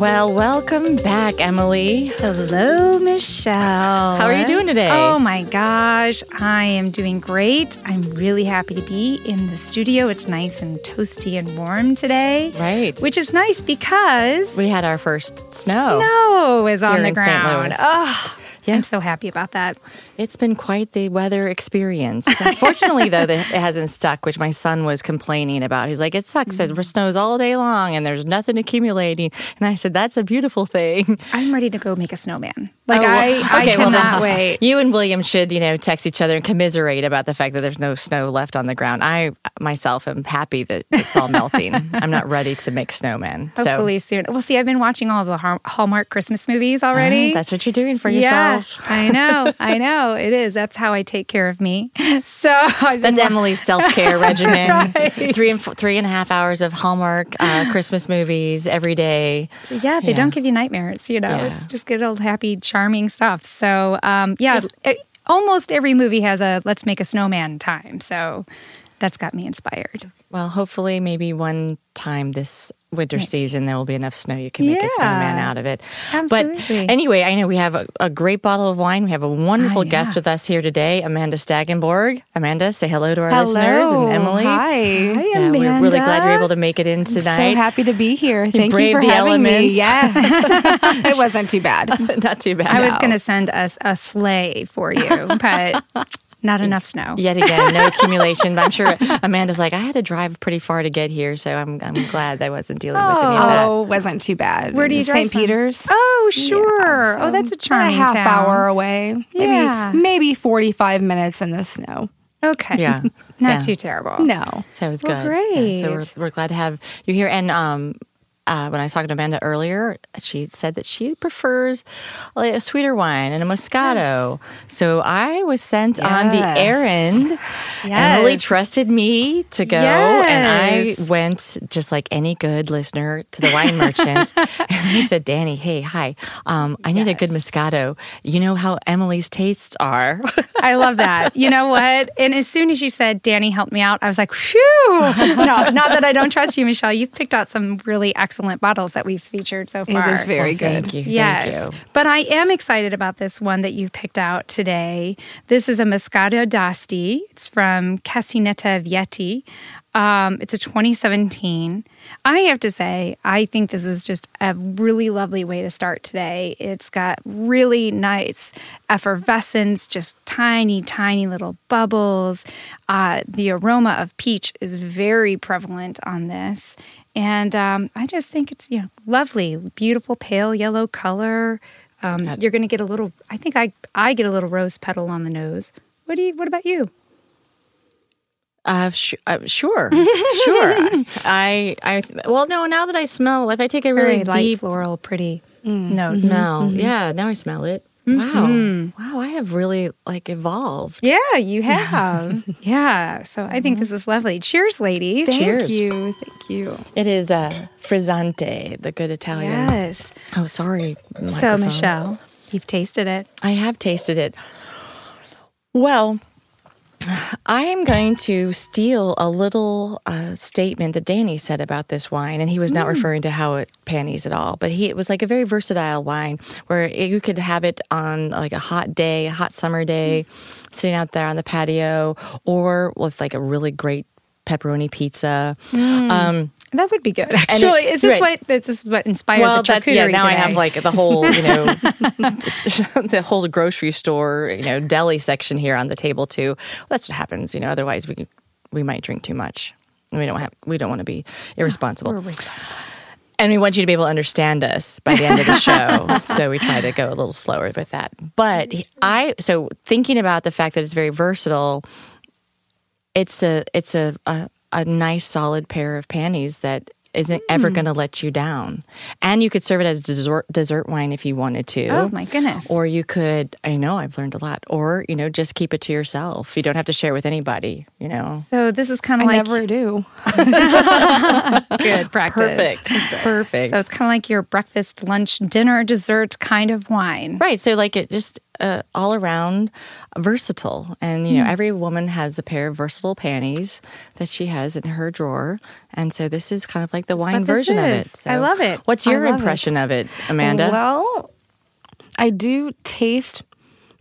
Well, welcome back, Emily. Hello, Michelle. How are you doing today? Oh my gosh, I am doing great. I'm really happy to be in the studio. It's nice and toasty and warm today. Right. Which is nice because we had our first snow. Snow is on the ground. Oh, Yeah. I'm so happy about that. It's been quite the weather experience. Fortunately, though, it hasn't stuck, which my son was complaining about. He's like, it sucks. It mm-hmm. snows all day long and there's nothing accumulating. And I said, that's a beautiful thing. I'm ready to go make a snowman. Like Oh, well, I, I well, cannot then wait. You and William should, you know, text each other and commiserate about the fact that there's no snow left on the ground. I myself am happy that it's all melting. I'm not ready to make snowmen. Hopefully soon. Well, see, I've been watching all the Hallmark Christmas movies already. That's what you're doing for yeah, yourself. I know, I know. It is. That's how I take care of me. So That's wa- Emily's self care regimen. Right. Three and f- three and a half hours of Hallmark uh, Christmas movies every day. Yeah, they Yeah. don't give you nightmares. You know, Yeah. it's just good old happy, charming stuff. So um, yeah, it- almost every movie has a let's make a snowman time. So that's got me inspired. Well, hopefully, maybe one time this winter season there will be enough snow you can make a snowman Yeah. out of it. Absolutely. But anyway, I know we have a, a great bottle of wine. We have a wonderful Ah, yeah. guest with us here today, Amanda Stagenborg. Amanda, say hello to our listeners and Emily. Hi. Hi, Yeah, we're really glad you're able to make it in tonight. I'm So happy to be here. Thank you braved for the having elements. me. Yes. it wasn't too bad. Not too bad. I was going to send us a sleigh for you, but not enough snow. Yet again, no accumulation. But I'm sure Amanda's like, I had to drive pretty far to get here, so I'm I'm glad I wasn't dealing with any of that. Oh, wasn't too bad. Where do you drive St. Peters. Oh, sure. Yeah, oh, that's a about charming a half town. hour away. Maybe Yeah. maybe 45 minutes in the snow. Okay. Yeah. Not Yeah. too terrible. No. So it's Well, good. Yeah, so we're, we're glad to have you here. And um, uh, when I was talking to Amanda earlier, she said that she prefers like, a sweeter wine and a Moscato. So I was sent on the errand. Yes. Emily trusted me to go, and I went just like any good listener to the wine merchant. and he said, "Danny, hey, hi, um, I need a good Moscato. You know how Emily's tastes are." I love that. You know what? And as soon as you said, Danny, help me out, I was like, phew. No, not that I don't trust you, Michelle. You've picked out some really excellent bottles that we've featured so far. It is very Well, good. Thank you. Yes. Thank you. But I am excited about this one that you've picked out today. This is a Moscato d'Asti. It's from Cascinetta Vietti. Um, it's a 2017. I have to say, I think this is just a really lovely way to start today. It's got really nice effervescence, just tiny, tiny little bubbles. Uh, the aroma of peach is very prevalent on this. And um, I just think it's you know lovely, beautiful pale yellow color. Um, you're going to get a little. I think I I get a little rose petal on the nose. What do you? What about you? Uh, sh- uh, sure, sure. I, I, well, no. Now that I smell, if I take a really Very light deep floral, pretty notes. smell, yeah. Now I smell it. Wow, wow. I have really like evolved. Yeah, you have. yeah. So I think this is lovely. Cheers, ladies. Thank Cheers. you. Thank you. It is uh, frizzante, the good Italian. Yes. Oh, sorry. So microphone. Michelle, you've tasted it. I have tasted it. Well, I am going to steal a little uh, statement that Danny said about this wine, and he was not referring to how it panties at all. But he it was like a very versatile wine where it, you could have it on like a hot day, a hot summer day, sitting out there on the patio, or with like a really great pepperoni pizza. Um, That would be good. Actually, is this right. what this is what inspired well, the that's yeah. charcuterie Now I have like the whole, you know, the whole grocery store, you know, deli section here on the table too. Well, that's what happens, you know. Otherwise, we we might drink too much. We don't have. We don't want to be irresponsible. We're responsible. And we want you to be able to understand us by the end of the show. so we try to go a little slower with that. But I, so thinking about the fact that it's very versatile, it's a, it's a, a, a nice solid pair of panties that isn't ever hmm. going to let you down. And you could serve it as dessert, dessert wine if you wanted to. Oh, my goodness. Or you could, I know I've learned a lot, or, you know, just keep it to yourself. You don't have to share with anybody, you know. So this is kind of like never do. good practice. Perfect. Perfect. So it's kind of like your breakfast, lunch, dinner, dessert kind of wine. Right. So, like, it just uh, all around versatile. And, you know, Hmm. every woman has a pair of versatile panties that she has in her drawer. And so, this is kind of like the wine what this version of it. is. I love it. What's your love it. impression of it, Amanda? Well, I do taste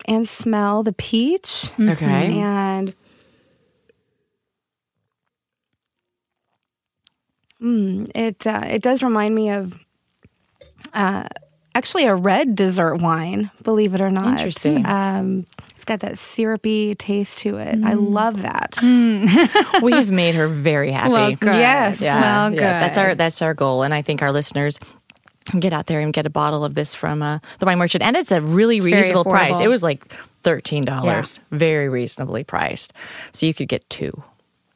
and smell the peach. okay. And mm, it uh, it does remind me of uh, actually a red dessert wine. Believe it or not, Interesting. Um, it's got that syrupy taste to it. I Mm. love that. we have made her very happy. Well, good. Yes. Yeah, Well, yeah, that's our that's our goal, and I think our listeners get out there and get a bottle of this from uh, the wine merchant, and it's a really very reasonable price. It was like thirteen dollars, very reasonably priced. So you could get two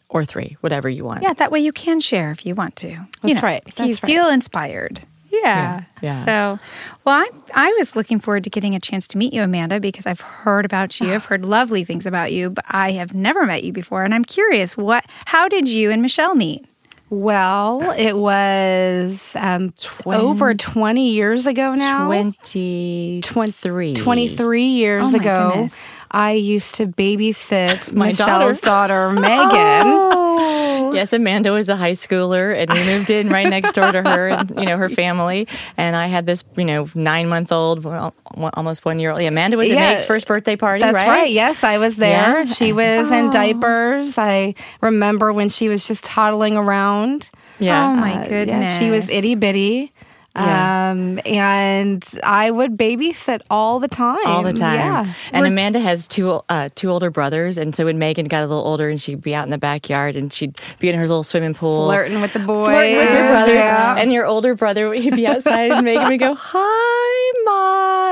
or three, whatever you want. Yeah, that way you can share if you want to. You That's know, right. If That's you right. feel inspired. Yeah. Yeah. So, well, I I was looking forward to getting a chance to meet you, Amanda, because I've heard about you. I've heard lovely things about you, but I have never met you before, and I'm curious what how did you and Michelle meet? Well, it was um, over 20 years ago now. Twenty three. 23 years Oh ago, goodness. I used to babysit My Michelle's daughter, Megan. Oh, Yes, Amanda was a high schooler, and we moved in right next door to her, and you know her family. And I had this, you know, nine month old, almost one year old. Amanda was at Yeah. Meg's first birthday party, That's right? right. Yes, I was there. Yeah. She was in diapers. I remember when she was just toddling around. Yeah. Oh my Uh, goodness. Yeah, she was itty bitty. Yeah. Um, and I would babysit all the time. all the time. Yeah. And Amanda has two uh, two older brothers, and so when Megan got a little older, and she'd be out in the backyard, and she'd be in her little swimming pool, Flirting with the boys. flirting with your brothers, Yeah. and your older brother he'd be outside, and Megan would go, "Hi,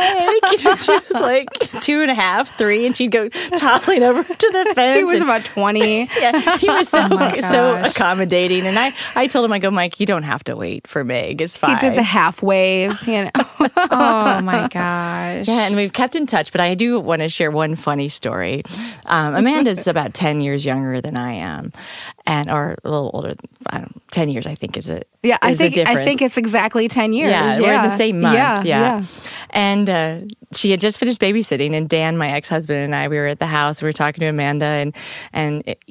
Mike." You know, she was like two and a half, three, and she'd go toppling over to the fence. He was and- about 20. yeah, he was so my so accommodating, and I I told him, I go, Mike, you don't have to wait for Meg. It's fine. He did the half wave, you know. oh my gosh. Yeah, and we've kept in touch, but I do want to share one funny story. Um, Amanda's about 10 years younger than I am, and or a little older. I don't know, 10 years, I think, is it? Yeah, I think I think it's exactly ten years. Yeah, we're in the same month. Yeah, Yeah. And uh, she had just finished babysitting, and Dan, my ex husband, and I, we were at the house. We were talking to Amanda, and and. It,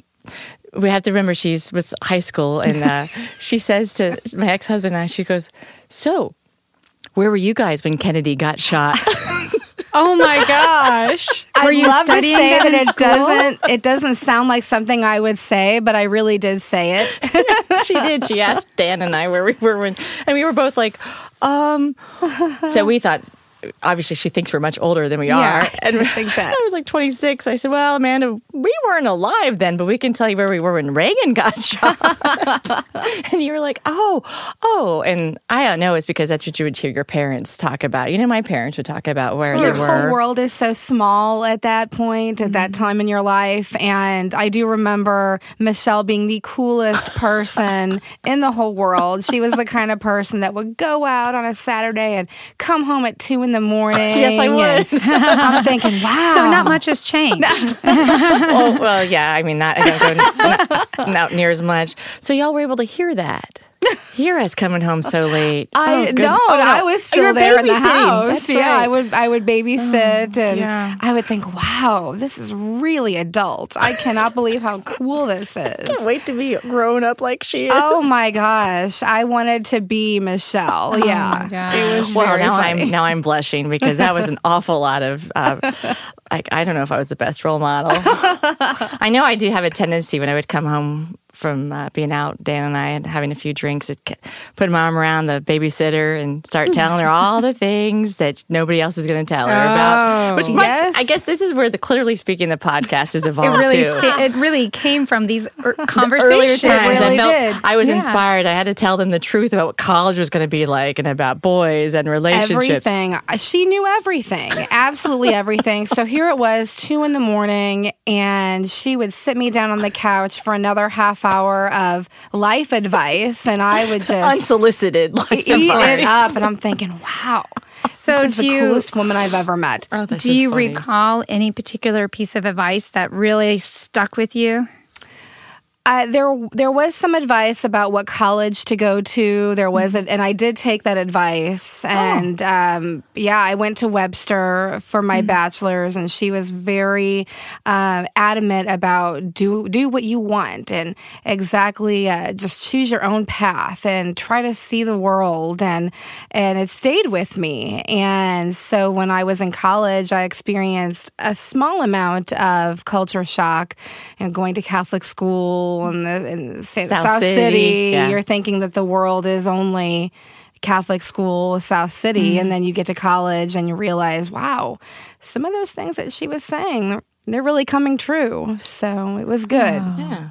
we have to remember she's was high school, and uh, she says to my ex husband and I, she goes, "So, where were you guys when Kennedy got shot?" Oh my gosh. Were I'd you love to studying say that, that it school? doesn't. It doesn't sound like something I would say, but I really did say it. she did. She asked Dan and I where we were when, and we were both like, um. So we thought, obviously, she thinks we're much older than we Yeah, are. I and did think that. I was like 26. I said, well, Amanda, we weren't alive then, but we can tell you where we were when Reagan got shot. and you were like, oh, oh. And I don't know. It's because that's what you would hear your parents talk about. You know, my parents would talk about where Your they whole world is so small at that point, at that mm-hmm. time in your life. And I do remember Michelle being the coolest person in the whole world. She was the kind of person that would go out on a Saturday and come home at two in the morning. Yes, I would. I'm thinking, wow. So not much has changed. oh, well, yeah. I mean, not, I don't go not, not near as much. So y'all were able to hear that. Hear us coming home so late. I Oh, no, oh, no. I was Oh, you still were there in the house. That's yeah, right. I would I would babysit and yeah. I would think, wow, this is really adult. I cannot believe how cool this is. Can't wait to be grown up like she is. Oh my gosh, I wanted to be Michelle. yeah, my it was well, very now funny. I'm now I'm blushing because that was an awful lot of. Uh, like I don't know if I was the best role model. I know I do have a tendency when I would come home from uh, being out, Dan and I, and having a few drinks, it put my arm around the babysitter and start telling her all the things that nobody else is going to tell her about. Oh. Which much, Yes. I guess this is where the Clitorally speaking the podcast has It evolved really, too. sta- it really came from these er- earlier conversations. times, I felt did. I was Yeah. inspired. I had to tell them the truth about what college was going to be like and about boys and relationships. everything. She knew everything, absolutely everything. So here it was, two in the morning, and she would sit me down on the couch for another half power of life advice, and I would just Unsolicited, like eat advice. it up. And I'm thinking, wow, So this is do the you coolest woman I've ever met. Oh, do you funny. recall any particular piece of advice that really stuck with you? Uh, there, there was some advice about what college to go to. There was, Mm-hmm. a, and I did take that advice. Oh. And um, yeah, I went to Webster for Mm-hmm. my bachelor's, and she was very um, adamant about do do what you want and exactly uh, just choose your own path and try to see the world. And and it stayed with me. And so when I was in college, I experienced a small amount of culture shock and going to Catholic school and the in South South, City, City. yeah. You're thinking that the world is only Catholic school, South City, and mm-hmm. then you get to college and you realize, wow, some of those things that she was saying, they're really coming true. So it was good. Yeah.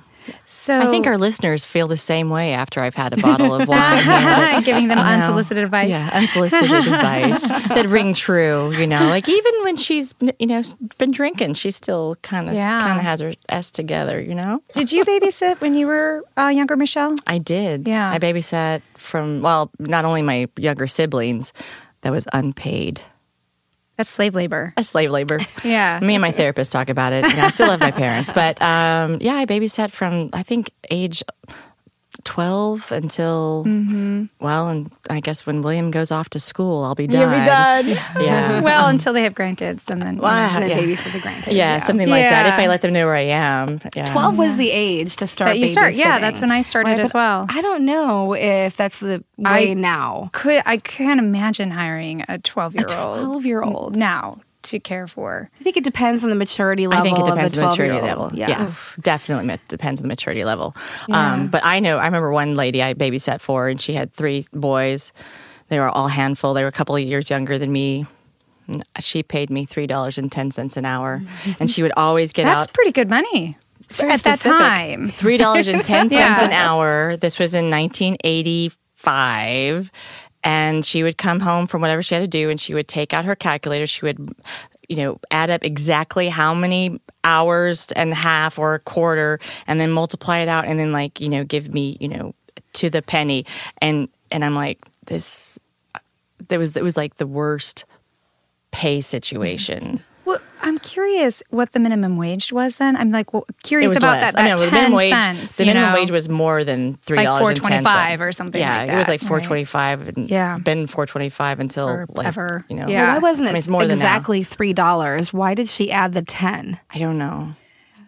So I think our listeners feel the same way after I've had a bottle of wine. handed- giving them unsolicited advice. Yeah, unsolicited advice that ring true. You know, like even when she's you know been drinking, she still kind of Yeah. kind of has her s together. You know, Did you babysit when you were uh, younger, Michelle? I did. Yeah. I babysat from well, not only my younger siblings, that was unpaid. That's slave labor. A slave labor. Yeah. Me and my therapist talk about it. You know, I still love my parents, but um, yeah, I babysat from I think age twelve until Mm-hmm. well, and I guess when William goes off to school, I'll be done. You'll be done. Yeah. well, until they have grandkids, and then you know. Wow. And then yeah. babysit the grandkids. yeah, something like that. If I let them know where I am. Yeah. 12 was the age to start That you start. Yeah, that's when I started Right, as well. I don't know if that's the way now. Could I can't imagine hiring a twelve year old 12 year old. now to care for. I think it depends on the maturity level. I think it depends on the maturity 12-year-old. level. Yeah, definitely ma- depends on the maturity level. Yeah. Um, but I know, I remember one lady I babysat for, and she had three boys. They were all handful. They were a couple of years younger than me. She paid me three dollars and ten cents an hour, and she would always get That's out That's pretty good money at that time. three dollars and ten cents Yeah. an hour. This was in 1985, and she would come home from whatever she had to do, and she would take out her calculator. She would, you know, add up exactly how many hours and a half or a quarter, and then multiply it out, and then like you know, give me you know to the penny, and and I'm like this. There was it was like the worst pay situation. Well, I'm curious what the minimum wage was then. I'm like well, curious about less. that. I that know the minimum wage. cents, the minimum know? wage was more than three Like dollars and ten $4.25 or something Yeah, like it was that, like right. four twenty five, and Yeah. it's been four twenty five until like, Forever. you know. Yeah. Well, why wasn't I it mean, it's more than exactly $3? Why did she add the 10? I don't know.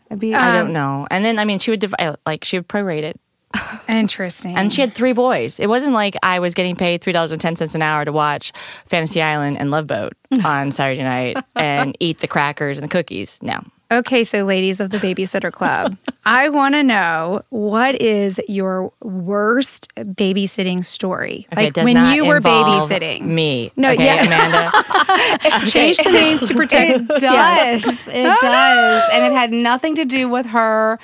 It'd be, I Um, don't know. And then I mean, she would divide like she would prorate it, Interesting. and she had three boys. It wasn't like I was getting paid three dollars and ten cents an hour to watch Fantasy Island and Love Boat on Saturday night and eat the crackers and the cookies. No. Okay, so ladies of the Babysitter Club, I want to know what is your worst babysitting story? Okay, it like when you were babysitting. me. No, okay, yeah. Amanda. Change the names to protect. It does. It does. And it had nothing to do with her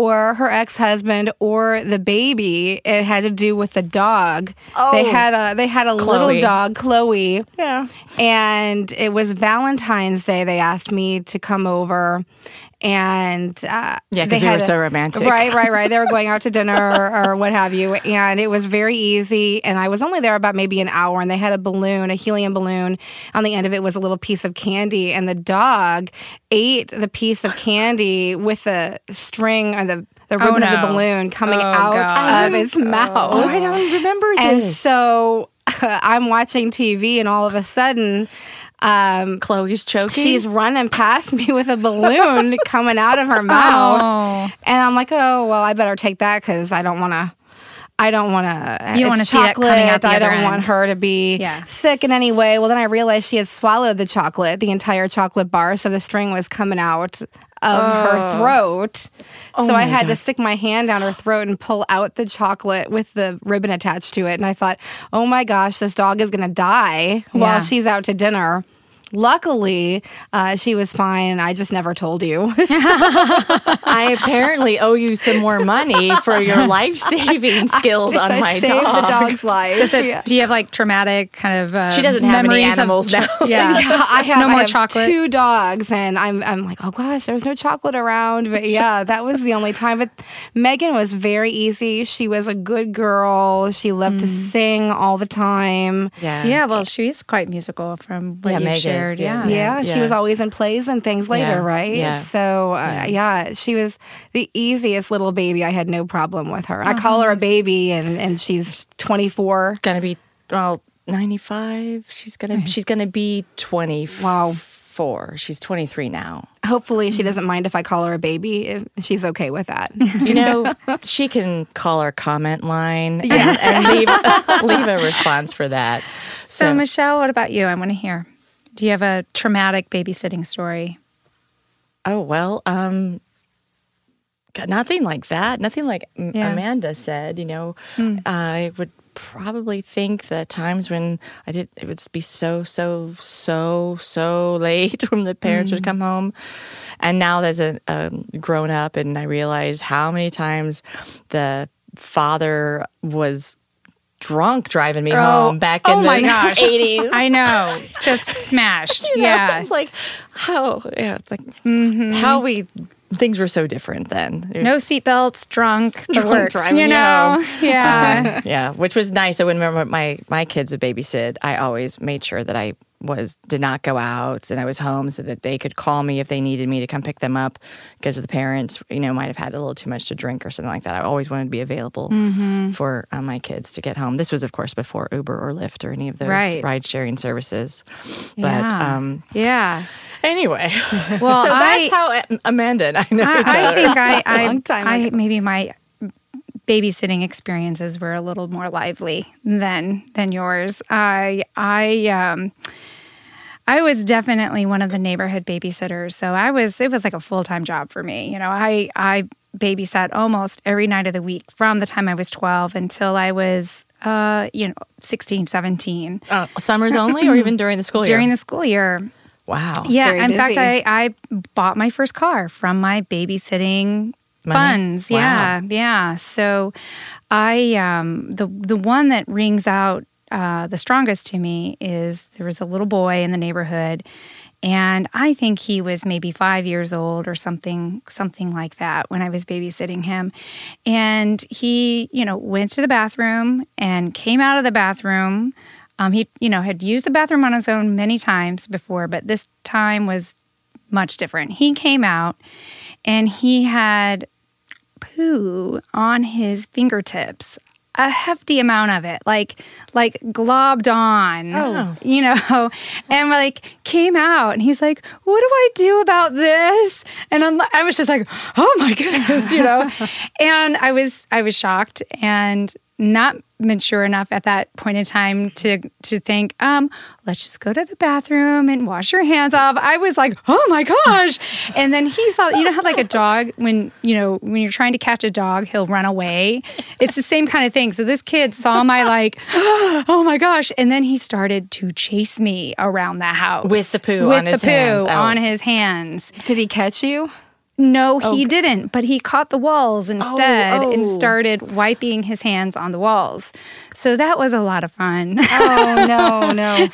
or her ex-husband or the baby. It had to do with the dog. Oh, They had a they had a Chloe. little dog, Chloe. Yeah. And it was Valentine's Day. They asked me to come over. And uh, Yeah, 'cause they we were so romantic. Right, right, right. They were going out to dinner or, or what have you. And it was very easy. And I was only there about maybe an hour. And they had a balloon, a helium balloon. On the end of it was a little piece of candy. And the dog ate the piece of candy with the string or the, the Oh, ribbon of the balloon coming Oh, out God. of its mouth. Oh, I don't remember And this. so I'm watching TV, and all of a sudden, um, Chloe's choking. she's running past me with a balloon coming out of her mouth. Oh. And I'm like, oh, well, I better take that because I don't want to. I don't want to. You wanna see that coming out the I don't end. want her to be Yeah. sick in any way. Well, then I realized she had swallowed the chocolate, the entire chocolate bar, so the string was coming out of Oh. her throat. Oh so I had to stick my hand down her throat and pull out the chocolate with the ribbon attached to it. And I thought, oh my gosh, this dog is going to die Yeah. while she's out to dinner. Luckily, uh, she was fine, and I just never told you. I apparently owe you some more money for your life saving skills on I my saved dog. the dog's life. Yeah. Do you have like traumatic kind of? Uh, She doesn't have any memories of animals now. Yeah. Yeah, I have, No more I have chocolate? Two dogs, and I'm I'm like, oh gosh, there was no chocolate around. But yeah, that was the only time. But Megan was very easy. She was a good girl. She loved to sing all the time. Yeah. Yeah, well, she's quite musical from what Yeah, you Meg is, shared. yeah. Yeah. Yeah, she was always in plays and things later, Yeah, right? yeah. So, uh, yeah. she was the easiest little baby. I had no problem with her. I call her a baby, and, and she's 24. Gonna be well, ninety five. She's gonna she's gonna be twenty Wow. four. She's twenty three now. Hopefully, she doesn't mind if I call her a baby. If she's okay with that. You know, she can call our comment line and, and leave leave a response for that. So, So, Michelle, what about you? I want to hear. Do you have a traumatic babysitting story? oh well, um, nothing like that. Nothing like Yeah. Amanda said. You know, I would probably think that times when I did, it would be so so so so late when the parents would come home. And now as a um, grown up, and I realize how many times the father was drunk driving me oh. home back in oh the my gosh. 80s. I know. Just smashed. You know, yeah. It's like how yeah, it's like mm-hmm. how we things were so different then. no seatbelts, drunk, the Drunk works. driving You know? home. Yeah. yeah, which was nice. So whenever my my kids would babysit, I always made sure that I was did not go out and I was home so that they could call me if they needed me to come pick them up because the parents, you know, might have had a little too much to drink or something like that. I always wanted to be available Mm-hmm. for uh, my kids to get home. This was, of course, before Uber or Lyft or any of those Right. ride sharing services. But yeah. um, yeah. Anyway, Well, so I- that's how Amanda and I know each I, I think I, I, Long time I ago. maybe my babysitting experiences were a little more lively than than yours. I I um I was definitely one of the neighborhood babysitters. So I was it was like a full-time job for me. You know, I I babysat almost every night of the week from the time I was 12 until I was uh, you know, 16, 17 Uh, summers only, or even during the school year. during the school year. Wow. Yeah, in fact. I, I bought my first car from my babysitting Money? funds. Wow. Yeah, yeah. So, I um, the the one that rings out uh, the strongest to me is there was a little boy in the neighborhood, and I think he was maybe five years old or something something like that when I was babysitting him, and he you know went to the bathroom and came out of the bathroom. Um, he, you know, had used the bathroom on his own many times before, but this time was much different. He came out and he had poo on his fingertips. A hefty amount of it, like like globbed on, Oh. you know, and like came out, and he's like, "What do I do about this?" And I'm, I was just like, "Oh my goodness," you know, and I was I was shocked and not mature enough at that point in time to to think, um, let's just go to the bathroom and wash your hands off. I was like, oh my gosh. And then he saw, you know how like a dog, when you know, when you're trying to catch a dog, he'll run away. It's the same kind of thing. So this kid saw my like, oh my gosh. And then he started to chase me around the house. With the poo With on the his poo hands. Oh. on his hands. Did he catch you? No, he oh, didn't, but he caught the walls oh, instead and oh. started wiping his hands on the walls. So that was a lot of fun. Oh no, no.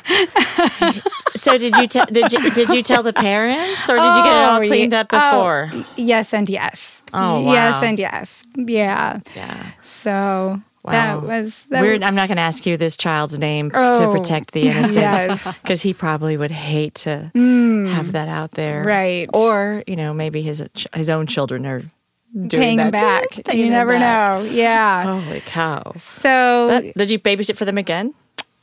So did you did you did you tell the parents, or did you get it all Oh, cleaned up oh, before? Oh, yes and yes. Oh, wow. Yes and yes. Yeah. Yeah. So Wow. that was that We're, was- I'm not going to ask you this child's name to Oh, protect the innocent yes. because he probably would hate to have that out there. Right. Or, you know, maybe his his own children are doing paying that back. too, paying you never back. know. Yeah. Holy cow. So That, did you babysit for them again?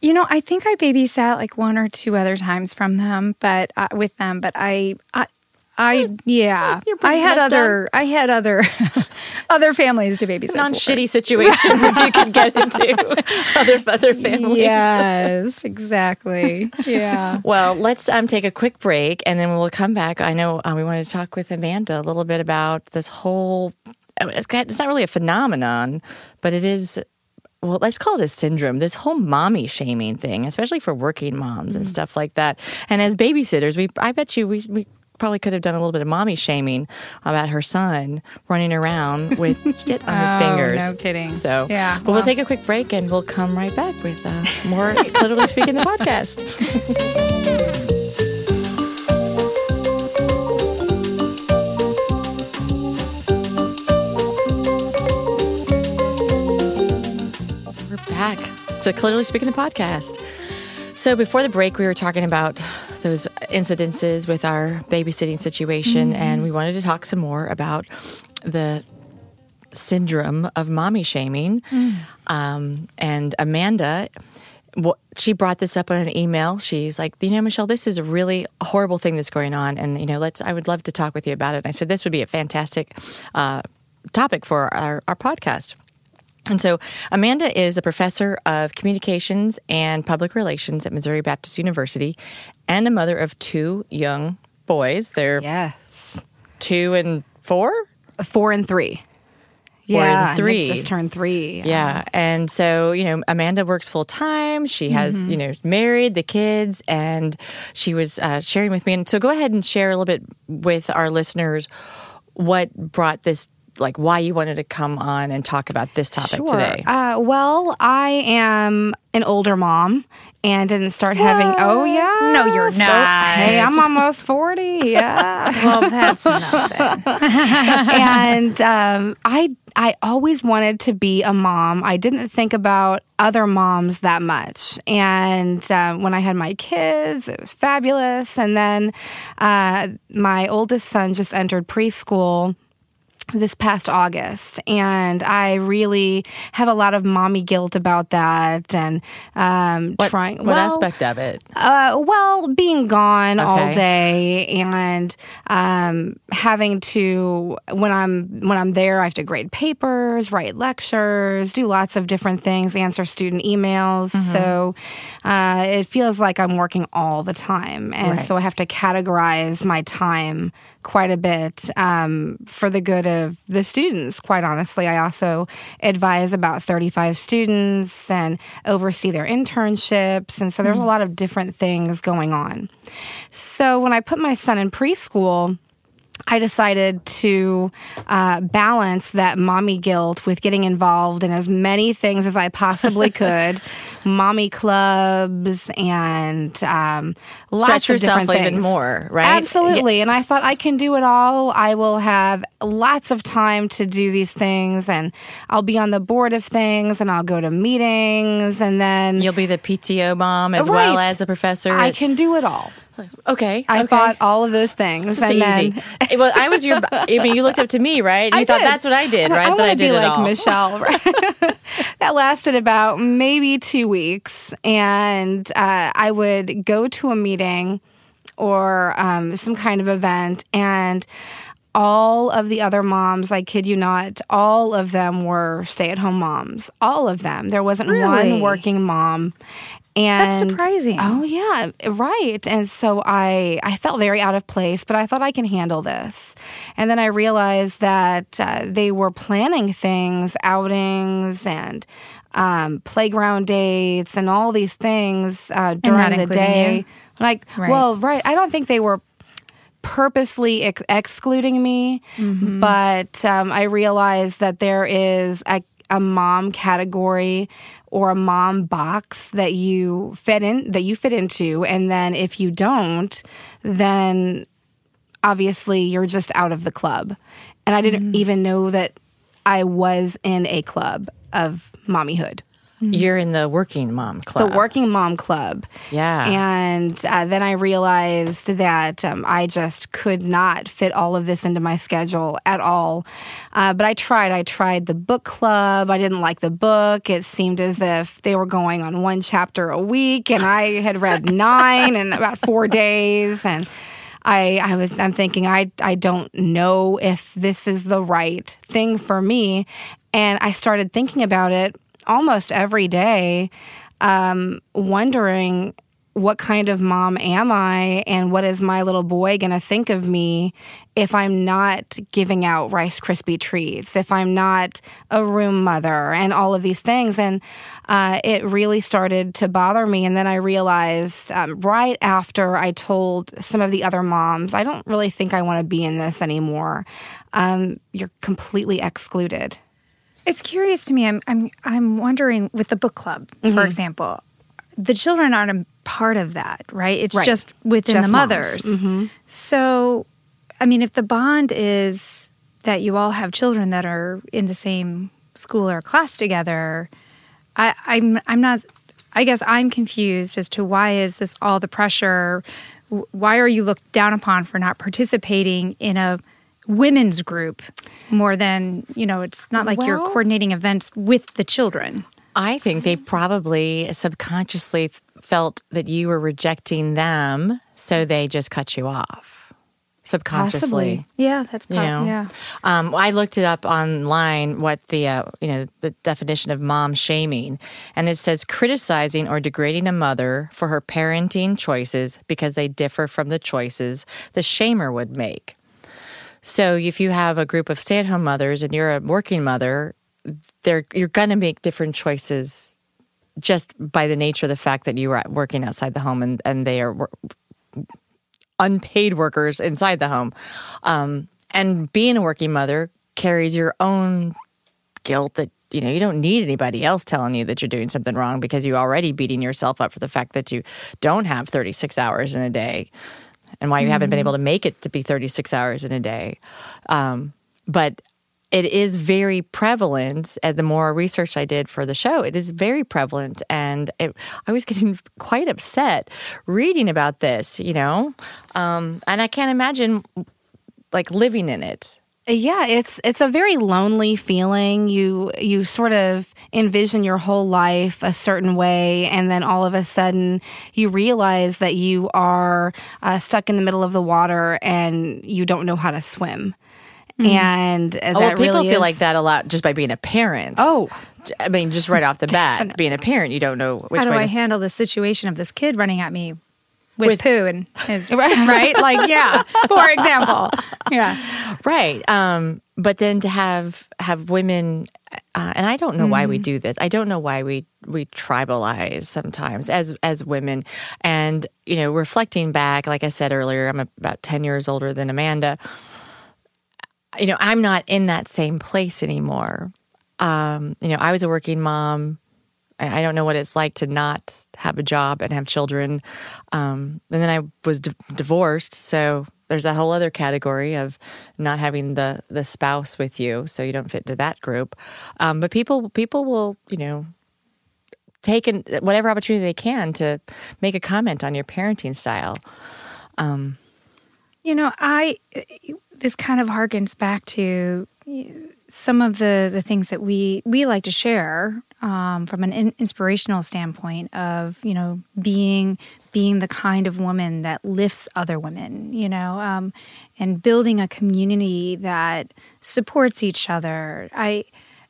You know, I think I babysat like one or two other times from them, but uh, with them, but I, I, I yeah, I had other, I had other, other families to babysit. Non shitty situations that you could get into other other families. Yes, exactly. Yeah. Well, let's um, take a quick break and then we'll come back. I know uh, we want to talk with Amanda a little bit about this whole. Mean, It's it's not really a phenomenon, but it is well, let's call it a syndrome, this whole mommy shaming thing, especially for working moms and stuff like that. And as babysitters, we, I bet you we, we probably could have done a little bit of mommy shaming about her son running around with shit on his Oh, fingers. no kidding. So, Yeah, But we'll well. take a quick break and we'll come right back with uh, more Clitorally Speaking the podcast. We're back to Clitorally Speaking the podcast. So before the break, we were talking about incidences with our babysitting situation, and we wanted to talk some more about the syndrome of mommy shaming. Um, and Amanda, she brought this up on an email. She's like, you know, Michelle, this is a really horrible thing that's going on, and you know, let's. I would love to talk with you about it. And I said this would be a fantastic uh, topic for our, our podcast. And so, Amanda is a professor of communications and public relations at Missouri Baptist University and a mother of two young boys. They're Yes. two and four. Four and three. Four and yeah, Nick three. just turned three. Yeah. And so, you know, Amanda works full time. She has, you know, married the kids, and she was uh, sharing with me. And so, go ahead and share a little bit with our listeners what brought this, like, why you wanted to come on and talk about this topic Sure. today. Uh, well, I am an older mom and didn't start having. Oh yeah. No, you're So- not. hey, I'm almost forty. Yeah. Well, that's nothing. and um, I I always wanted to be a mom. I didn't think about other moms that much. And um, when I had my kids, it was fabulous. And then uh, my oldest son just entered preschool this past August, and I really have a lot of mommy guilt about that, and um, what, trying. what well, aspect of it? uh, well, being gone all day and um, having to when I'm when I'm there, I have to grade papers, write lectures, do lots of different things, answer student emails. Mm-hmm. So uh, it feels like I'm working all the time, and Right. so I have to categorize my time quite a bit um, for the good of the students. Quite honestly, I also advise about 35 students and oversee their internships, and so there's a lot of different things going on. So when I put my son in preschool. I decided to uh, balance that mommy guilt with getting involved in as many things as I possibly could, mommy clubs and um, lots Stretch of yourself different even more, right? Absolutely. And I thought I can do it all. I will have lots of time to do these things and I'll be on the board of things and I'll go to meetings and then You'll be the PTO mom as well as a professor. I can do it all. okay. I okay. thought all of those things. And easy. then well, I was your. I mean, you looked up to me, right? You I thought did. that's what I did, right? I that I did be it like all. Michelle. Right? that lasted about maybe two weeks, and uh, I would go to a meeting or um, some kind of event, and all of the other moms, I kid you not, all of them were stay-at-home moms. All of them. There wasn't Really? one working mom. And That's surprising. Oh yeah, right. And so I I felt very out of place, but I thought I can handle this. And then I realized that uh, they were planning things, outings, and um, playground dates, and all these things uh, during the day. you? Like, Right. well, right. I don't think they were purposely ex- excluding me, Mm-hmm. but um, I realized that there is a, a mom category or a mom box that you fit in that you fit into, and then if you don't, then obviously you're just out of the club. And I didn't Mm-hmm. even know that I was in a club of mommyhood You're in the working mom club. the working mom club. Yeah. And uh, then I realized that um, I just could not fit all of this into my schedule at all. Uh, but I tried. I tried the book club. I didn't like the book. It seemed as if they were going on one chapter a week, and I had read nine in about four days. And I, I was I'm thinking I I don't know if this is the right thing for me. And I started thinking about it almost every day, um, wondering what kind of mom am I and what is my little boy going to think of me if I'm not giving out Rice Krispie treats, if I'm not a room mother, and all of these things. And uh, it really started to bother me. And then I realized um, right after I told some of the other moms, I don't really think I want to be in this anymore. Um, you're completely excluded. It's curious to me. I'm I'm I'm wondering with the book club, Mm-hmm. for example, the children aren't part of that, right? It's Right. just within Just the mothers. Mm-hmm. So, I mean, if the bond is that you all have children that are in the same school or class together, I, I'm I'm not. I guess I'm confused as to why is this all the pressure? Why are you looked down upon for not participating in a women's group more than you know? It's not like you're coordinating events with the children. I think they probably subconsciously felt that you were rejecting them, so they just cut you off subconsciously. Possibly. Yeah, that's You know, yeah. um, I looked it up online what the uh, you know the definition of mom shaming, and it says criticizing or degrading a mother for her parenting choices because they differ from the choices the shamer would make. So if you have a group of stay-at-home mothers and you're a working mother, they're you're going to make different choices just by the nature of the fact that you are working outside the home and and they are wor- unpaid workers inside the home. Um, and being a working mother carries your own guilt that you know you don't need anybody else telling you that you're doing something wrong because you're already beating yourself up for the fact that you don't have 36 hours in a day and why you haven't been able to make it to be 36 hours in a day um, but it is very prevalent and the more research i did for the show it is very prevalent and it, i was getting quite upset reading about this you know um, and i can't imagine like living in it Yeah, it's it's a very lonely feeling. You you sort of envision your whole life a certain way, and then all of a sudden you realize that you are uh, stuck in the middle of the water and you don't know how to swim. And uh, Oh, well, people really feel is- like that a lot just by being a parent. Oh, I mean, just right off the bat, being a parent, you don't know which How do way I to handle the situation of this kid running at me with, With- poo and his right? Like, yeah, for example, yeah. right. Um, but then to have have women, uh, and I don't know why we do this. I don't know why we we tribalize sometimes as as women, and you know, reflecting back, like I said earlier, I'm about ten years older than Amanda. You know, I'm not in that same place anymore. Um, you know, I was a working mom. I I don't know what it's like to not have a job and have children. Um, and then I was d- divorced, so there's a whole other category of not having the the spouse with you, so you don't fit into that group. Um, but people people will you know take in whatever opportunity they can to make a comment on your parenting style. You know, I this kind of harkens back to some of the the things that we we like to share um, from an in, inspirational standpoint of you know being being the kind of woman that lifts other women, you know, um, and building a community that supports each other. I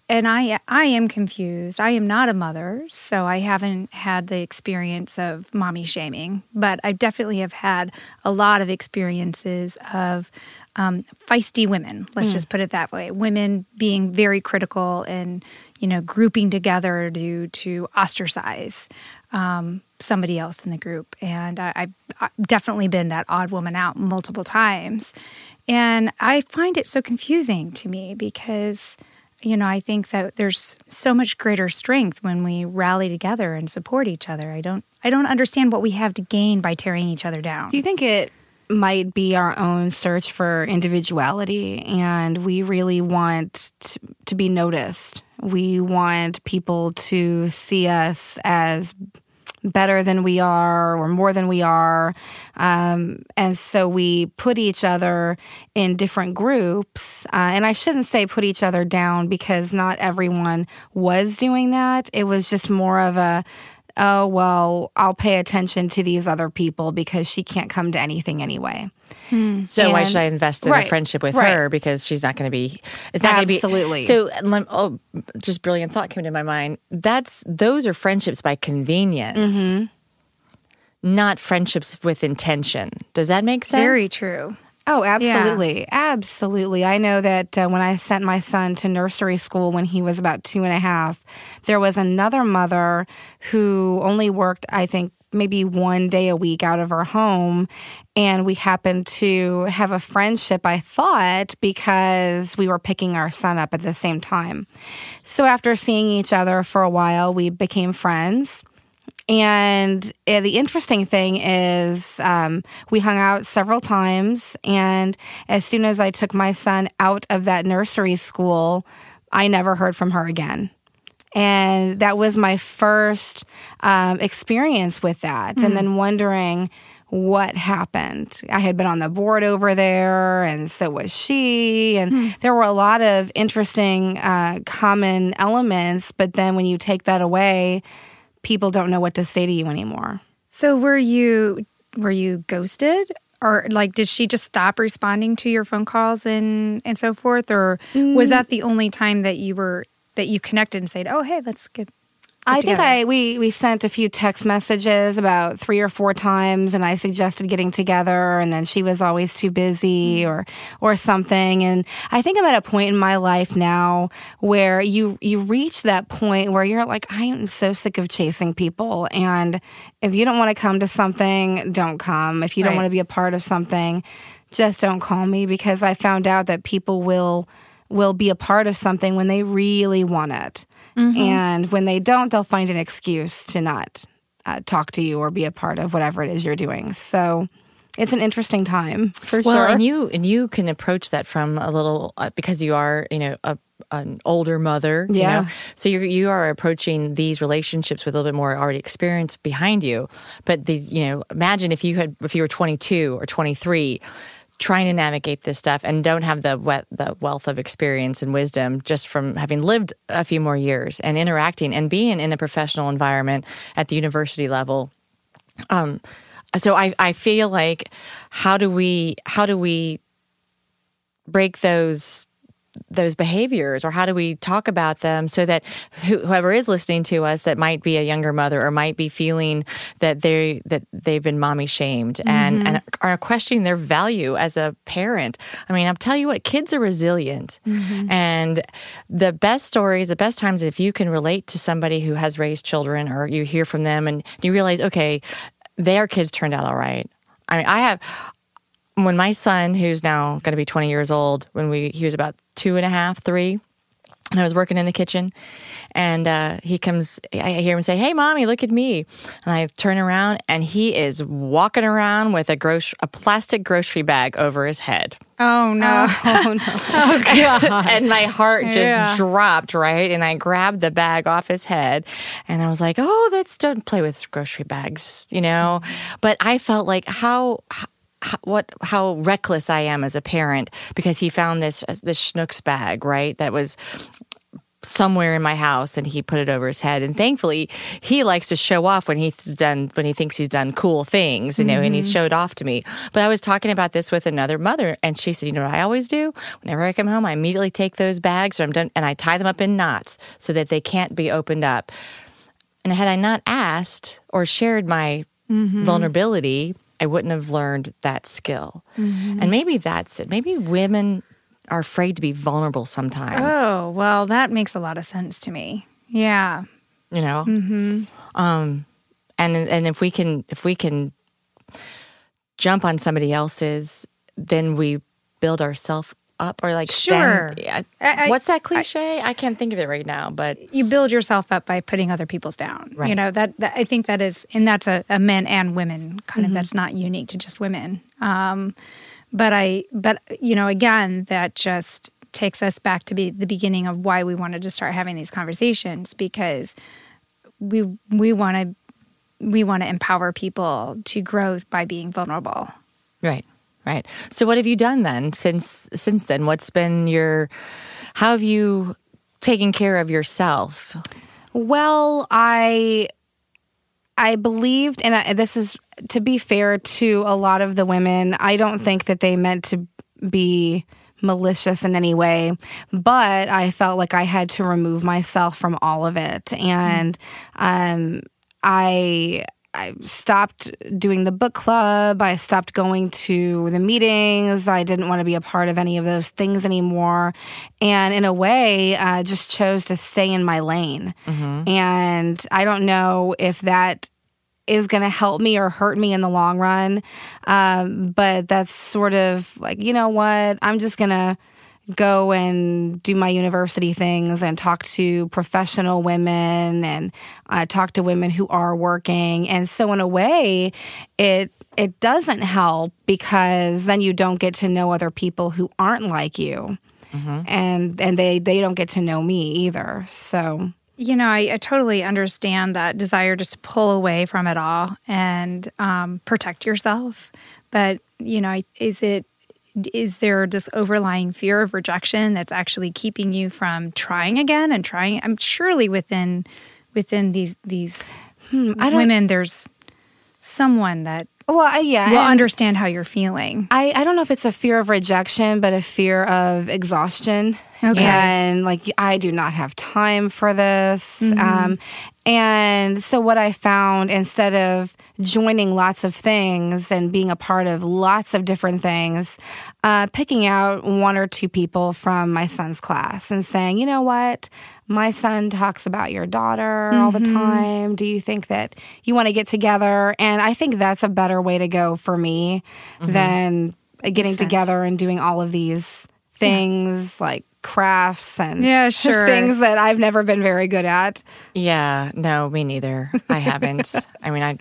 and I I am confused. I am not a mother, so I haven't had the experience of mommy shaming, but I definitely have had a lot of experiences of um, feisty women. Let's just put it that way. Women being very critical and you know grouping together to to ostracize um, somebody else in the group. And I, I've, I've definitely been that odd woman out multiple times, and I find it so confusing to me because you know, I think that there's so much greater strength when we rally together and support each other. I don't I don't understand what we have to gain by tearing each other down. Do you think it might be our own search for individuality and we really want to, to be noticed? We want people to see us as better than we are or more than we are. Um, and so we put each other in different groups. Uh, and I shouldn't say put each other down because not everyone was doing that. It was just more of a, oh, well, I'll pay attention to these other people because she can't come to anything anyway. So why should I invest in right, a friendship with right. her because she's not going to be? It's not going to be Absolutely. So lem- oh, just brilliant thought came to my mind. That's those are friendships by convenience. Mm-hmm. not friendships with intention. Does that make sense? Very true. Oh, absolutely. Absolutely. I know that uh, when I sent my son to nursery school when he was about two and a half, there was another mother who only worked, I think, maybe one day a week out of her home. And we happened to have a friendship, I thought, because we were picking our son up at the same time. So after seeing each other for a while, we became friends. And uh, the interesting thing is, um, we hung out several times. And as soon as I took my son out of that nursery school, I never heard from her again. And that was my first um, experience with that. Mm-hmm. And then wondering, what happened. I had been on the board over there, and so was she. And hmm. there were a lot of interesting uh, common elements. But then when you take that away, people don't know what to say to you anymore. So were you were you ghosted? Or like did she just stop responding to your phone calls and and so forth? Or mm. was that the only time that you were that you connected and said, Oh hey, let's get I think I we we sent a few text messages about three or four times, and I suggested getting together, and then she was always too busy mm-hmm. or or something. And I think I'm at a point in my life now where you you reach that point where you're like, I am so sick of chasing people, and if you don't want to come to something, don't come. If you don't right. want to be a part of something, just don't call me because I found out that people will will be a part of something when they really want it. Mm-hmm. And when they don't, they'll find an excuse to not uh, talk to you or be a part of whatever it is you're doing. So it's an interesting time for well, sure. and you and you can approach that from a little uh, because you are you know a an older mother, yeah. You know? So you you are approaching these relationships with a little bit more already experience behind you. But these, you know, imagine if you had if you were 22 or 23 trying to navigate this stuff and don't have the wet, the wealth of experience and wisdom just from having lived a few more years and interacting and being in a professional environment at the university level. Um, so I, I feel like how do we how do we break those those behaviors or how do we talk about them so that whoever is listening to us that might be a younger mother or might be feeling that they that they've been mommy shamed mm-hmm. and and are questioning their value as a parent i mean i'll tell you what kids are resilient mm-hmm. and the best stories the best times if you can relate to somebody who has raised children or you hear from them and you realize okay their kids turned out all right I mean, I have when my son, who's now going to be 20 years old, when we he was about two and a half, three, and I was working in the kitchen, and uh, he comes. I hear him say, "Hey, mommy, look at me!" And I turn around, and he is walking around with a gross a plastic grocery bag over his head. Oh no! Oh, no. oh god! and my heart just yeah. dropped right, and I grabbed the bag off his head, and I was like, "Oh, that's don't play with grocery bags," you know. But I felt like how how, what how reckless I am as a parent because he found this this Schnucks bag right that was somewhere in my house and he put it over his head and thankfully he likes to show off when he's done when he thinks he's done cool things you know mm-hmm. and he mm-hmm. showed off to me but i was talking about this with another mother and she said you know what i always do whenever i come home i immediately take those bags or i'm done and i tie them up in knots so that they can't be opened up and had i not asked or shared my mm-hmm. vulnerability I wouldn't have learned that skill. Mm-hmm. And maybe that's it. Maybe women are afraid to be vulnerable sometimes. Oh, well, that makes a lot of sense to me. Yeah. You know? Mm-hmm. Um, and and if we can if we can jump on somebody else's, then we build ourselves up or like sure. Stand, I, what's that cliche? I, I, can't think of it right now, but you build yourself up by putting other people's down. Right. You know that, that, I think that is, and that's a, a men and women kind mm-hmm. of. That's not unique to just women. Um, but I, but you know, again, that just takes us back to be the beginning of why we wanted to start having these conversations because we we want to we want to empower people to grow by being vulnerable. Right. Right. So what have you done then since since then? What's been your how have you taken care of yourself? Well, I I believed and I, this is to be fair to a lot of the women, I don't think that they meant to be malicious in any way, but I felt like I had to remove myself from all of it and um I I stopped doing the book club. I stopped going to the meetings. I didn't want to be a part of any of those things anymore. And in a way, uh, just chose to stay in my lane. And I don't know if that is going to help me or hurt me in the long run. Um, but that's sort of like, you know what? I'm just going to go and do my university things and talk to professional women and uh, talk to women who are working. And so, in a way, it it doesn't help because then you don't get to know other people who aren't like you, and and they they don't get to know me either. So You know, I, I totally understand that desire just to pull away from it all and um, protect yourself. But, you know, is it, is there this overlying fear of rejection that's actually keeping you from trying again and trying? I'm surely within, within these, these Hmm, women, there's someone that well, I, yeah, will understand how you're feeling. I, I don't know if it's a fear of rejection, but a fear of exhaustion. Okay. And like, I do not have time for this. Um, and so, what I found instead of joining lots of things and being a part of lots of different things, uh, picking out one or two people from my son's class and saying, you know what? My son talks about your daughter all the mm-hmm. time. Do you think that you want to get together? And I think that's a better way to go for me mm-hmm. than uh, getting together and doing all of these things like crafts and Yeah, sure. things that I've never been very good at. Yeah, no, me neither. I haven't. I mean, I,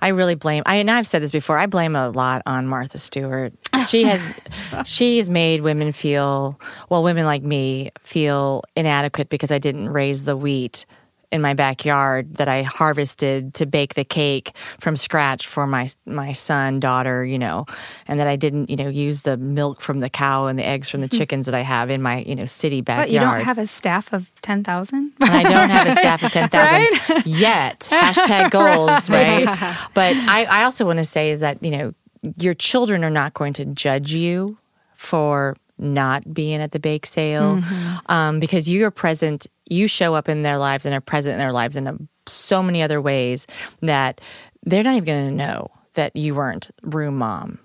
I really blame. I and I've said this before. I blame a lot on Martha Stewart. She has, she's made women feel well, women like me feel inadequate because I didn't raise the wheat in my backyard that I harvested to bake the cake from scratch for my my son, daughter, you know, and that I didn't, you know, use the milk from the cow and the eggs from the hmm. chickens that I have in my, you know, city backyard. But you don't have a staff of 10,000? I don't have a staff of 10,000 yet. Hashtag goals, right? But I, I also want to say that, you know, your children are not going to judge you for not being at the bake sale um, because you are present, you show up in their lives and are present in their lives in a, so many other ways that they're not even going to know that you weren't room mom,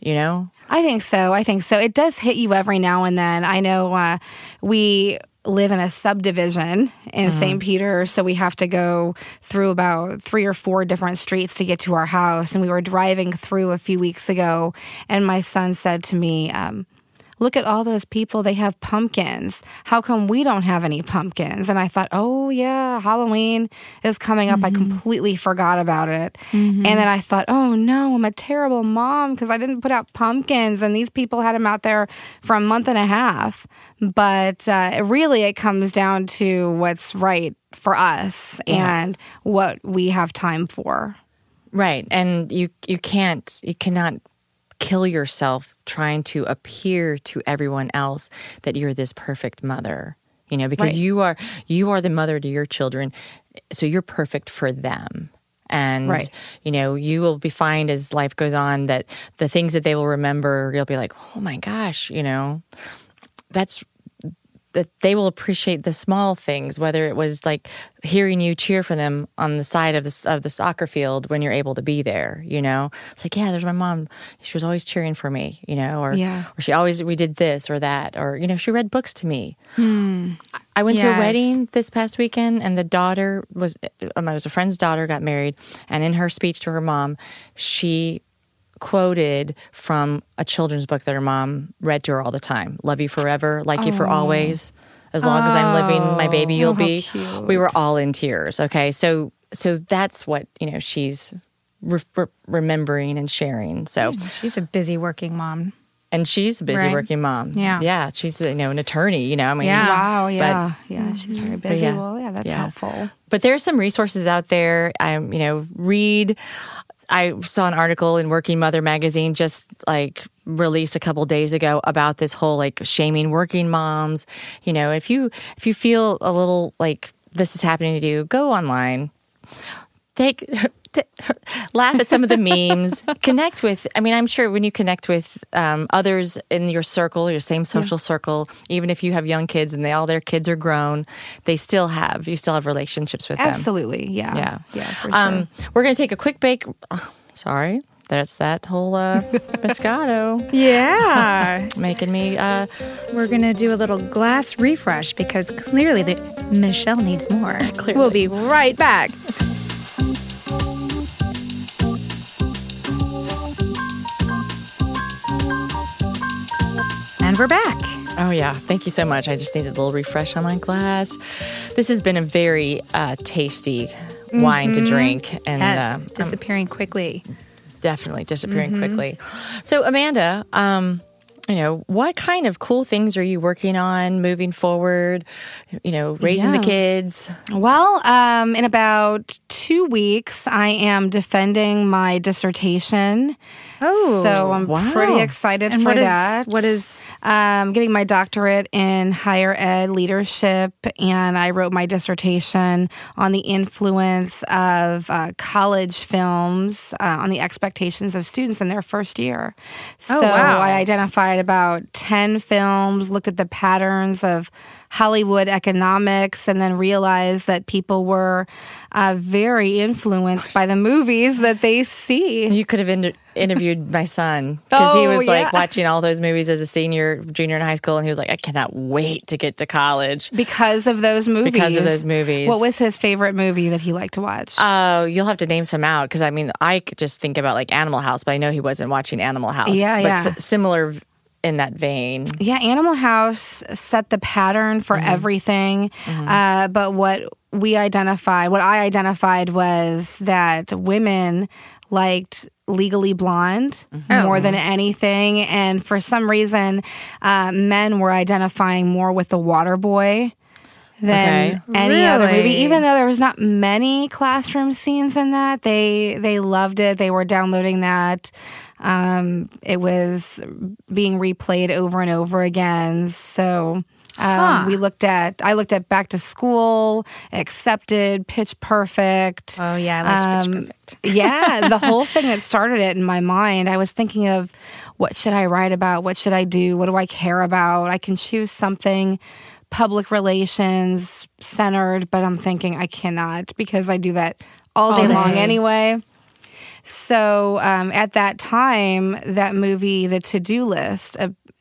you know? I think so. I think so. It does hit you every now and then. I know uh, we live in a subdivision in St. Peter, so we have to go through about three or four different streets to get to our house. And we were driving through a few weeks ago, and my son said to me, um, Look at all those people. They have pumpkins. How come we don't have any pumpkins? And I thought, oh, yeah, Halloween is coming up. I completely forgot about it. And then I thought, oh, no, I'm a terrible mom because I didn't put out pumpkins. And these people had them out there for a month and a half. But uh, really, it comes down to what's right for us and what we have time for. Right. And you you can't you cannot kill yourself trying to appear to everyone else that you're this perfect mother. You know, because Right. you are you are the mother to your children, so you're perfect for them. And Right. you know, you will be fine as life goes on that the things that they will remember, you'll be like, "Oh my gosh," you know. That's that they will appreciate the small things, whether it was like hearing you cheer for them on the side of the of the soccer field when you're able to be there. You know, it's like, yeah, there's my mom. She was always cheering for me. You know, or Yeah. or she always we did this or that, or you know, she read books to me. I- I went to a wedding this past weekend, and the daughter was um, it was a friend's daughter got married, and in her speech to her mom, she quoted from a children's book that her mom read to her all the time love you forever like you for always as long as i'm living my baby you'll Oh, be cute. we were all in tears okay so so that's what you know she's re- re- remembering and sharing so She's a busy working mom. and she's a busy Right. working mom Yeah. yeah she's you know an attorney you know i mean Yeah. Wow, but- yeah. yeah, she's very busy. yeah. Well, yeah, that's Yeah. helpful. but there's some resources out there. I, um, you know, read. I saw an article in Working Mother magazine just like released a couple days ago about this whole like shaming working moms. You know, if you if you feel a little like this is happening to you, go online. Take to laugh at some of the memes, connect with. I mean, I'm sure when you connect with um, others in your circle, your same social circle, even if you have young kids and they all their kids are grown, they still have you still have relationships with them. Absolutely. Yeah. Yeah. Yeah. For sure. Um, we're gonna take a quick break. oh, sorry, that's that whole uh, Moscato Yeah. making me. Uh, We're going to do a little glass refresh because clearly the, Michelle needs more. Clearly. We'll be right back. And we're back. Oh, yeah. Thank you so much. I just needed a little refresh on my glass. This has been a very uh, tasty wine to drink. And Yes, uh, disappearing quickly. definitely disappearing quickly. So, Amanda, um, you know, what kind of cool things are you working on moving forward? You know, raising Yeah. the kids. Well, um, in about two weeks, I am defending my dissertation. Oh, so I'm wow. pretty excited And for what is- that. what is- um, getting my doctorate in higher ed leadership, and I wrote my dissertation on the influence of uh, college films uh, on the expectations of students in their first year. So Oh, wow. I identified about ten films, looked at the patterns of Hollywood economics, and then realized that people were uh, very influenced by the movies that they see. You could have inter- interviewed my son because he Oh, was like watching all those movies as a senior, junior in high school, and he was like, I cannot wait to get to college. Because of those movies. Because of those movies. What was his favorite movie that he liked to watch? Oh, you'll have to name some out because I mean, I could just think about like Animal House, but I know he wasn't watching Animal House. Yeah, but yeah. s- similar in that vein. yeah, Animal House set the pattern for Mm-hmm. everything. Uh, but what we identified, what I identified was that women liked Legally Blonde Mm-hmm. more than anything. And for some reason, uh, men were identifying more with the water boy. Than Okay. any other movie, even though there was not many classroom scenes in that, they they loved it. They were downloading that. Um, it was being replayed over and over again. So um, we looked at, I looked at Back to School, Accepted, Pitch Perfect. Oh, yeah, I like Pitch Um, Perfect. yeah, the whole thing that started it in my mind. I was thinking of what should I write about? What should I do? What do I care about? I can choose something public relations centered, but I'm thinking I cannot because I do that all day, All long anyway. So um, at that time, that movie, The To Do List,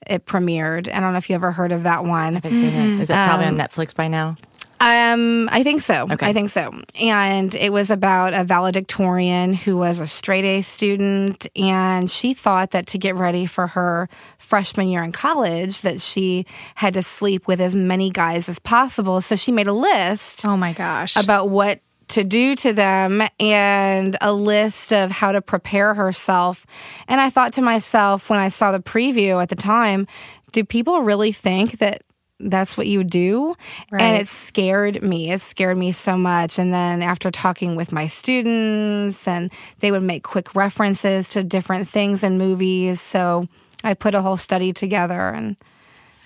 it premiered. I don't know if you ever heard of that one. I haven't seen it. Is it probably Um, on Netflix by now? Um, I think so. Okay. I think so. And it was about a valedictorian who was a straight A student, and she thought that to get ready for her freshman year in college, that she had to sleep with as many guys as possible. So she made a list Oh my gosh. about what to do to them and a list of how to prepare herself. And I thought to myself when I saw the preview at the time, do people really think that that's what you do? Right. And it scared me. It scared me so much. And then after talking with my students, and they would make quick references to different things in movies. So I put a whole study together and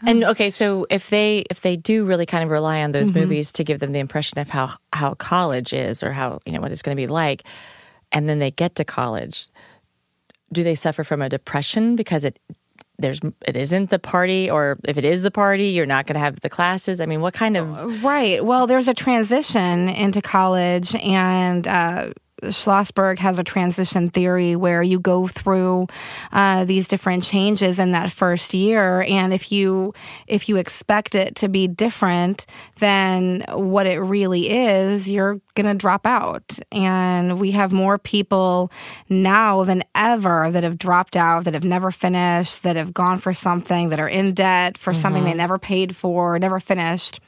And okay, so if they if they do really kind of rely on Mm-hmm. those movies to give them the impression of how how college is or how you know what it's going to be like, and then they get to college, do they suffer from a depression because it there's it isn't the party, or if it is the party, you're not going to have the classes? I mean, what kind of Right. Well, there's a transition into college, and uh, Schlossberg has a transition theory where you go through uh, these different changes in that first year, and if you if you expect it to be different than what it really is, you're going to drop out. And we have more people now than ever that have dropped out, that have never finished, that have gone for something, that are in debt for something they never paid for, never finished.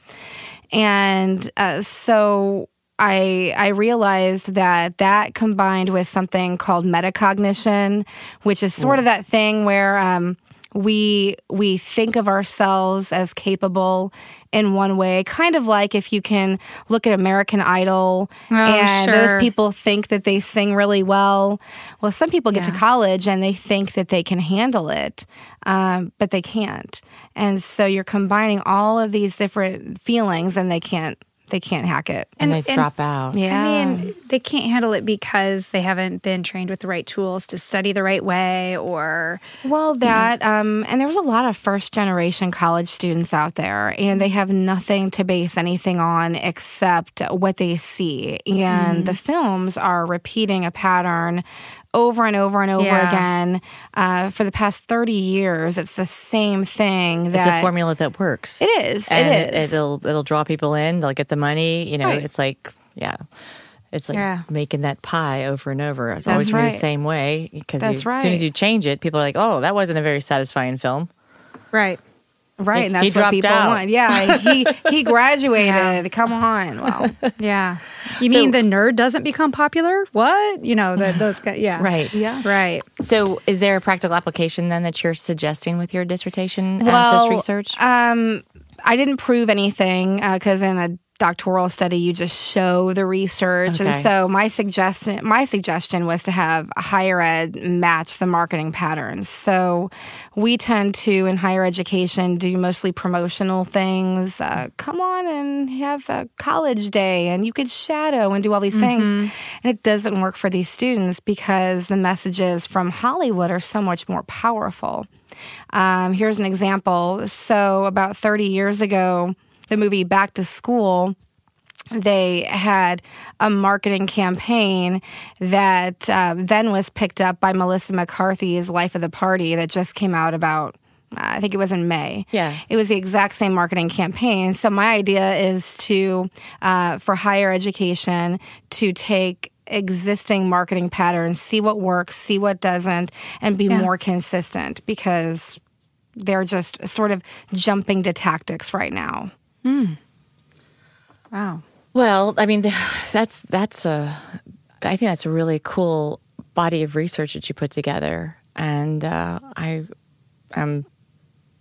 And uh, so I I realized that that combined with something called metacognition, which is sort of that thing where um, we we think of ourselves as capable in one way, kind of like if you can look at American Idol and those people think that they sing really well. Well, some people get to college and they think that they can handle it, um, but they can't. And so you're combining all of these different feelings, and they can't they can't hack it. and, And- they and- drop out. Yeah. I mean, they can't handle it because they haven't been trained with the right tools to study the right way or Well, that, um, and there was a lot of first generation college students out there, and they have nothing to base anything on except what they see. And the films are repeating a pattern over and over and over Yeah. again uh, for the past 30 years. It's the same thing that It's a formula that works. It is. and it is. It, will it'll draw people in. They'll get the money. You know, Right. it's like yeah, it's like Yeah. making that pie over and over. It's always That's right. the same way because That's as soon as you change it, people are like, oh, that wasn't a very satisfying film. right. Right. And that's he what people out. want. Yeah. He, he graduated. Come on. Well, Yeah. You So- mean the nerd doesn't become popular? What? You know, the, those guys. Yeah. Right. yeah. Right. So, is there a practical application then that you're suggesting with your dissertation Well, uh, this research? Um, I didn't prove anything because in a doctoral study you just show the research, and so my suggestion my suggestion was to have higher ed match the marketing patterns. So we tend to in higher education do mostly promotional things. Uh, come on and have a college day, and you could shadow and do all these things, and it doesn't work for these students because the messages from Hollywood are so much more powerful. Um, here's an example. So, about 30 years ago, the movie Back to School, they had a marketing campaign that um, then was picked up by Melissa McCarthy's Life of the Party that just came out about. I think it was in May. Yeah. It was the exact same marketing campaign. So, my idea is to, uh, for higher education, to take existing marketing patterns, see what works, see what doesn't, and be more consistent because they're just sort of jumping to tactics right now. Wow. Well, I mean, that's that's a. I think that's a really cool body of research that you put together, and uh, I am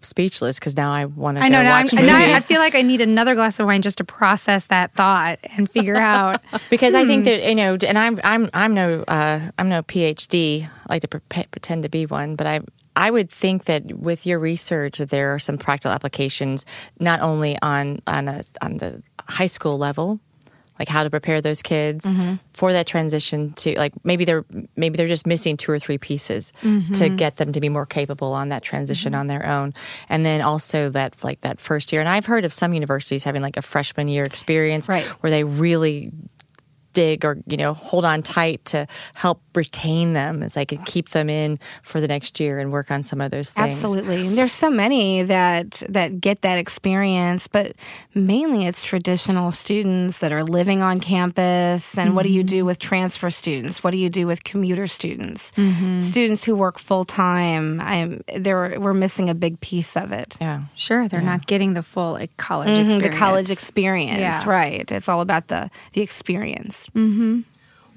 speechless because now I want to. I know. Now, now I feel like I need another glass of wine just to process that thought and figure out. because I Hmm. think that you know, and I'm I'm I'm no uh, I'm no PhD. I like to pre- pretend to be one, but I I would think that with your research, there are some practical applications not only on on a, on the high school level, like how to prepare those kids Mm-hmm. for that transition to like maybe they're maybe they're just missing two or three pieces Mm-hmm. to get them to be more capable on that transition on their own, and then also that like that first year. And I've heard of some universities having like a freshman year experience Right. where they really dig or you know hold on tight to help retain them as I can keep them in for the next year and work on some of those things. Absolutely. And there's so many that that get that experience, but mainly it's traditional students that are living on campus and what do you do with transfer students? What do you do with commuter students? Students who work full time. I'm there we're missing a big piece of it. Yeah. Sure, they're not getting the full like, college Mhm, experience. The college experience, Yeah. right? It's all about the the experience. Mm-hmm.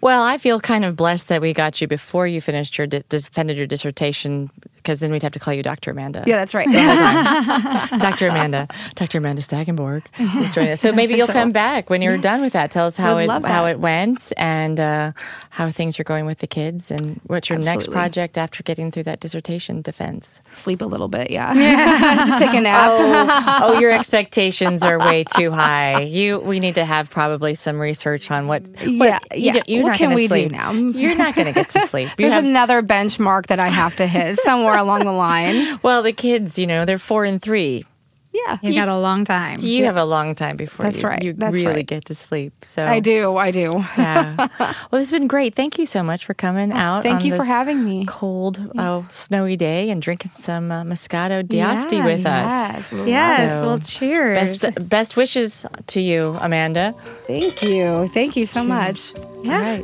Well, I feel kind of blessed that we got you before you finished your di- defended your dissertation because then we'd have to call you Dr. Amanda. Yeah, that's right. Dr. Amanda, Dr. Amanda Stackenborg is joining us. So maybe you'll come back when you're done with that. Tell us how Would it how it went and uh, how things are going with the kids and what's your next project after getting through that dissertation defense. Sleep a little bit, yeah. Just take a nap. oh, your expectations are way too high. You, we need to have probably some research on what. what Yeah, you yeah. you're What not can we do now? You're not going to get to sleep. You There's have, another benchmark that I have to hit somewhere along the line. well, the kids, you know, they're four and three. Yeah. You got a long time. You have a long time before That's you, right. you That's really right. get to sleep. So I do. I do. Yeah. well, this has been great. Thank you so much for coming out. thank on you for having me. Cold, oh, snowy day and drinking some uh, Moscato d'Asti with us. Yes. yes. So, well, cheers. Best best wishes to you, Amanda. Thank you. Thank you so much. Yeah.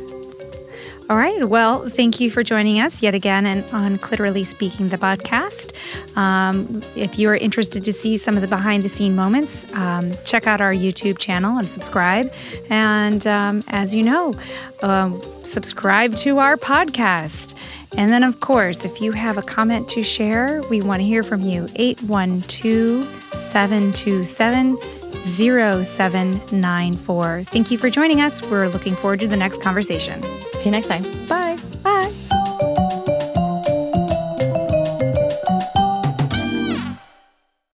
All right. Well, thank you for joining us yet again and on Clitorally Speaking, the podcast. Um, if you are interested to see some of the behind the scene moments, um, check out our YouTube channel and subscribe. And um, as you know, um, subscribe to our podcast. And then, of course, if you have a comment to share, we want to hear from you. 812 727 0794. Thank you for joining us. We're looking forward to the next conversation. See you next time. Bye. Bye.